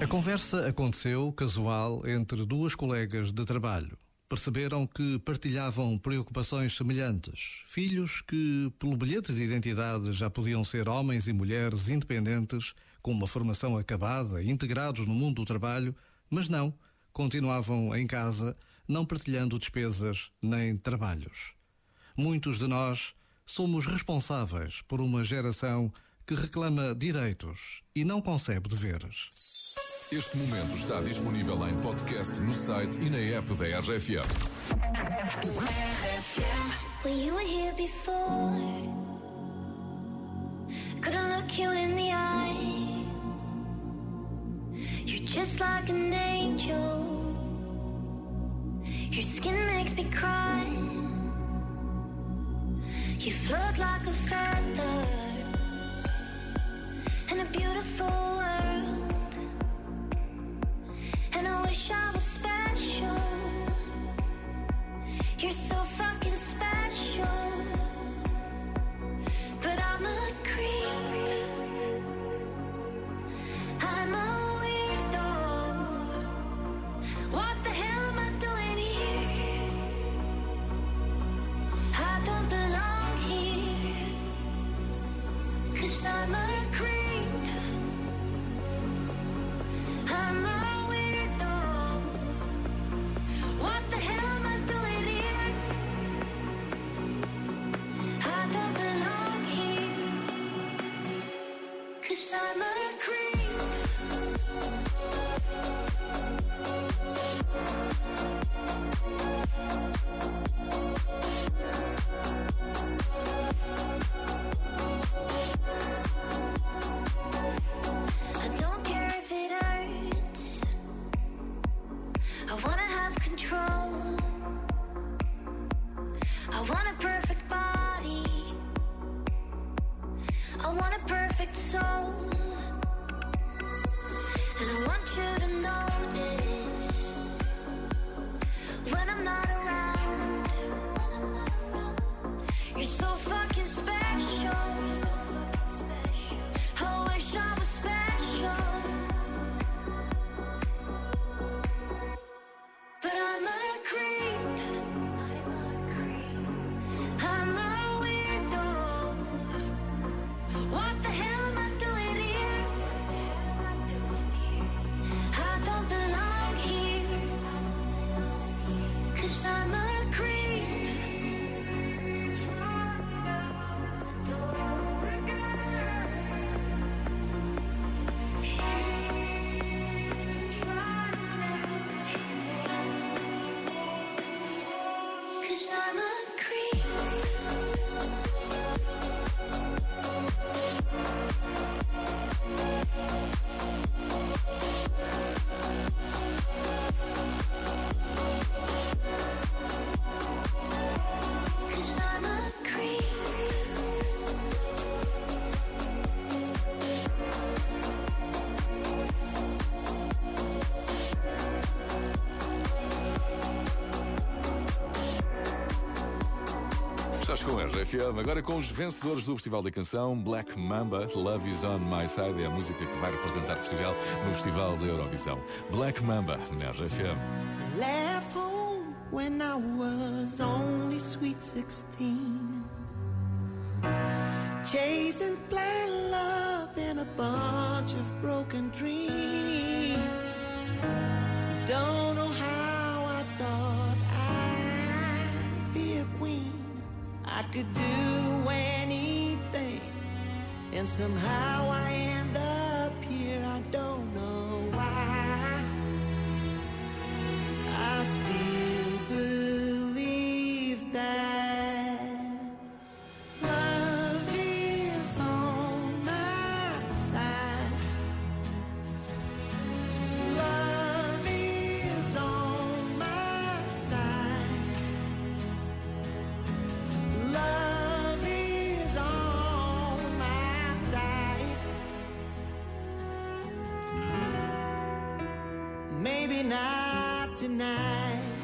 A conversa aconteceu casual entre duas colegas de trabalho. Perceberam que partilhavam preocupações semelhantes. Filhos que, pelo bilhete de identidade, já podiam ser homens e mulheres independentes, com uma formação acabada, integrados no mundo do trabalho, mas não, continuavam em casa, não partilhando despesas nem trabalhos. Muitos de nós somos responsáveis por uma geração que reclama direitos e não concebe deveres. Este momento está disponível em podcast no site e na app da RFM. Well, you were here before. Couldn't look you in the eye. You're just like an angel. Your skin makes me cry. You float like a feather wish I was special. You're so fucking I don't care if it hurts. I want to have control. I want a perfect body. I want a soul. And I want you to notice Estás com a RFM, agora com os vencedores do Festival da Canção, Black Mamba, Love is on My Side, é a música que vai representar Portugal no Festival da Eurovisão. Black Mamba, na RFM. Left home when I was only sweet 16. Chasing blind love in a bunch of broken dreams. Could do anything, and somehow I maybe not tonight.